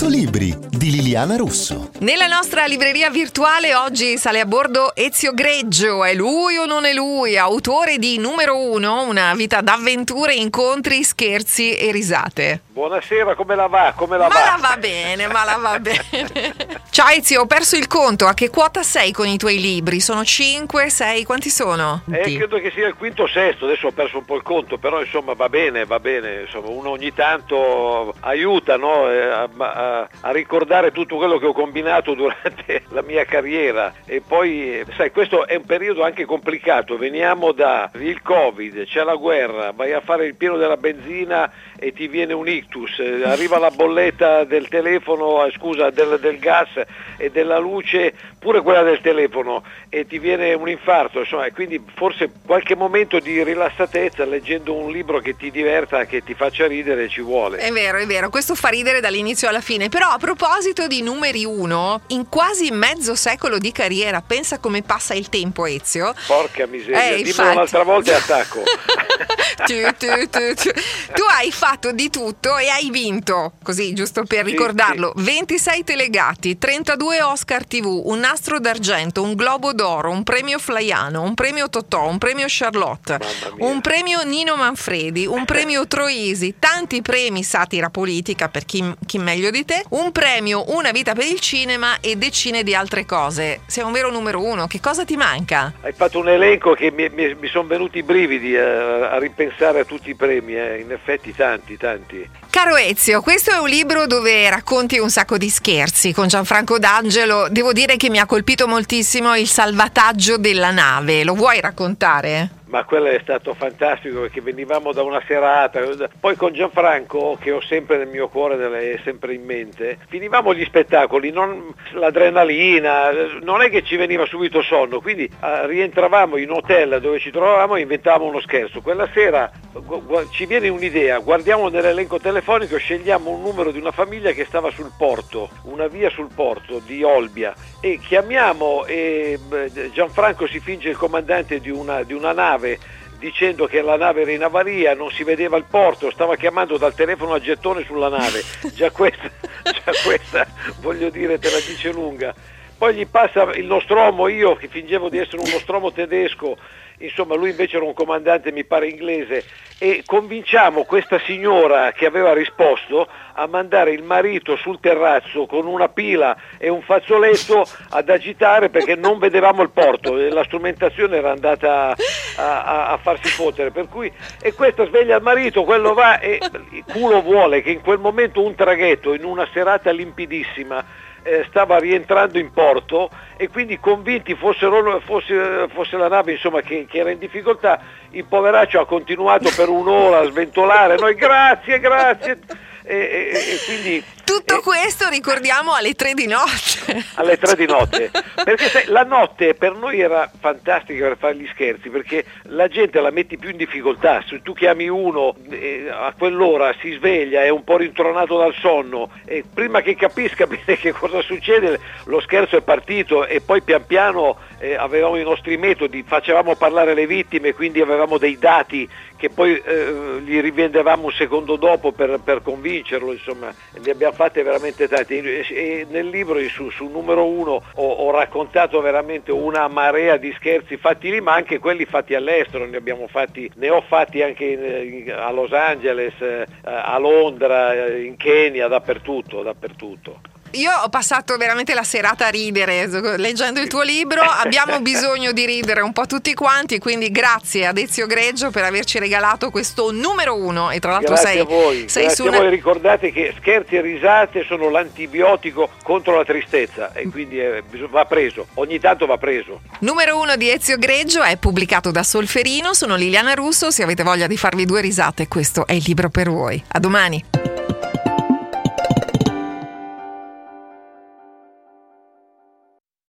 100 libri di Liliana Russo. Nella nostra libreria virtuale oggi sale a bordo Ezio Greggio. È lui o non è lui? Autore di Numero 1, una vita d'avventure, incontri, scherzi e risate. Buonasera, come la va? Come la ma va? la va bene, ma la va bene. Ciao Ezio, ho perso il conto. A che quota sei con i tuoi libri? Sono 5, 6? Quanti sono? Eh, credo che sia il quinto o sesto, adesso ho perso un po' il conto, però insomma va bene, va bene, insomma, uno ogni tanto aiuta no? Eh, a, a, a, ricordare tutto quello che ho combinato durante la mia carriera e poi sai questo è un periodo anche complicato, veniamo da il covid, c'è la guerra, vai a fare il pieno della benzina e ti viene un ictus, eh, arriva la bolletta del telefono, eh, scusa, del, del gas e della luce, pure quella del telefono e ti viene un infarto, insomma, e quindi forse qualche momento di rilassatezza leggendo un libro che ti diverta, che ti faccia ridere ci vuole. È vero, è vero, questo fa ridere dall'inizio alla fine, però a proposito di numeri uno, in quasi mezzo secolo di carriera, pensa come passa il tempo Ezio. Porca miseria, eh, dimmelo un'altra volta e attacco. tu, tu, tu, tu, hai fatto di tutto e hai vinto, così giusto per ricordarlo, sì, sì. 26 telegati, 32 Oscar TV, un nastro d'argento, un globo d'oro, un premio Flaiano, un premio Totò, un premio Charlotte, un premio Nino Manfredi, un premio Troisi, tanti premi satira politica per chi, chi meglio di te, un premio Una vita per il cinema e decine di altre cose. Sei un vero numero uno, che cosa ti manca? Hai fatto un elenco che mi, mi, mi sono venuti i brividi a, a ripensare a tutti i premi, eh. in effetti tanti, tanti. Caro Ezio, questo è un libro dove racconti un sacco di scherzi con Gianfranco D'Angelo. Devo dire che mi ha colpito moltissimo il salvataggio della nave. Lo vuoi raccontare? ma quello è stato fantastico perché venivamo da una serata, poi con Gianfranco che ho sempre nel mio cuore e sempre in mente, finivamo gli spettacoli, non, l'adrenalina, non è che ci veniva subito sonno, quindi uh, rientravamo in hotel dove ci trovavamo e inventavamo uno scherzo. Quella sera ci viene un'idea, guardiamo nell'elenco telefonico, scegliamo un numero di una famiglia che stava sul porto, una via sul porto di Olbia e chiamiamo e Gianfranco si finge il comandante di una, di una nave nave dicendo che la nave era in avaria, non si vedeva il porto, stava chiamando dal telefono a gettone sulla nave. Già questa, già questa voglio dire, te la dice lunga. Poi gli passa il nostromo, io che fingevo di essere un nostromo tedesco, insomma lui invece era un comandante mi pare inglese e convinciamo questa signora che aveva risposto a mandare il marito sul terrazzo con una pila e un fazzoletto ad agitare perché non vedevamo il porto la strumentazione era andata a, a, a farsi fottere. Per cui e questa sveglia il marito quello va e il culo vuole che in quel momento un traghetto in una serata limpidissima eh, stava rientrando in porto e quindi convinti fossero, fosse, fosse la nave insomma, che, che, era in difficoltà, il poveraccio ha continuato per un'ora a sventolare, noi grazie, grazie. E, e, e quindi tutto e, questo ricordiamo alle tre di notte. Alle tre di notte, perché sai, la notte per noi era fantastica per fare gli scherzi, perché la gente la metti più in difficoltà, se tu chiami uno eh, a quell'ora si sveglia, è un po' rintronato dal sonno e prima che capisca bene che cosa succede lo scherzo è partito e poi pian piano eh, avevamo i nostri metodi, facevamo parlare le vittime, quindi avevamo dei dati che poi eh, gli rivendevamo un secondo dopo per, per convincerlo, insomma, ne abbiamo fatte veramente tante. E nel libro su, su numero uno ho, ho, raccontato veramente una marea di scherzi fatti lì, ma anche quelli fatti all'estero, ne, fatti, ne ho fatti anche in, in, a Los Angeles, eh, a Londra, in Kenya, dappertutto, dappertutto. Io ho passato veramente la serata a ridere leggendo il tuo libro, abbiamo bisogno di ridere un po' tutti quanti, quindi grazie ad Ezio Greggio per averci regalato questo numero uno e tra l'altro grazie sei, a voi. sei grazie su una... a voi, ricordate che scherzi e risate sono l'antibiotico contro la tristezza e quindi eh, va preso, ogni tanto va preso. Numero uno di Ezio Greggio è pubblicato da Solferino, sono Liliana Russo, se avete voglia di farvi due risate questo è il libro per voi. A domani.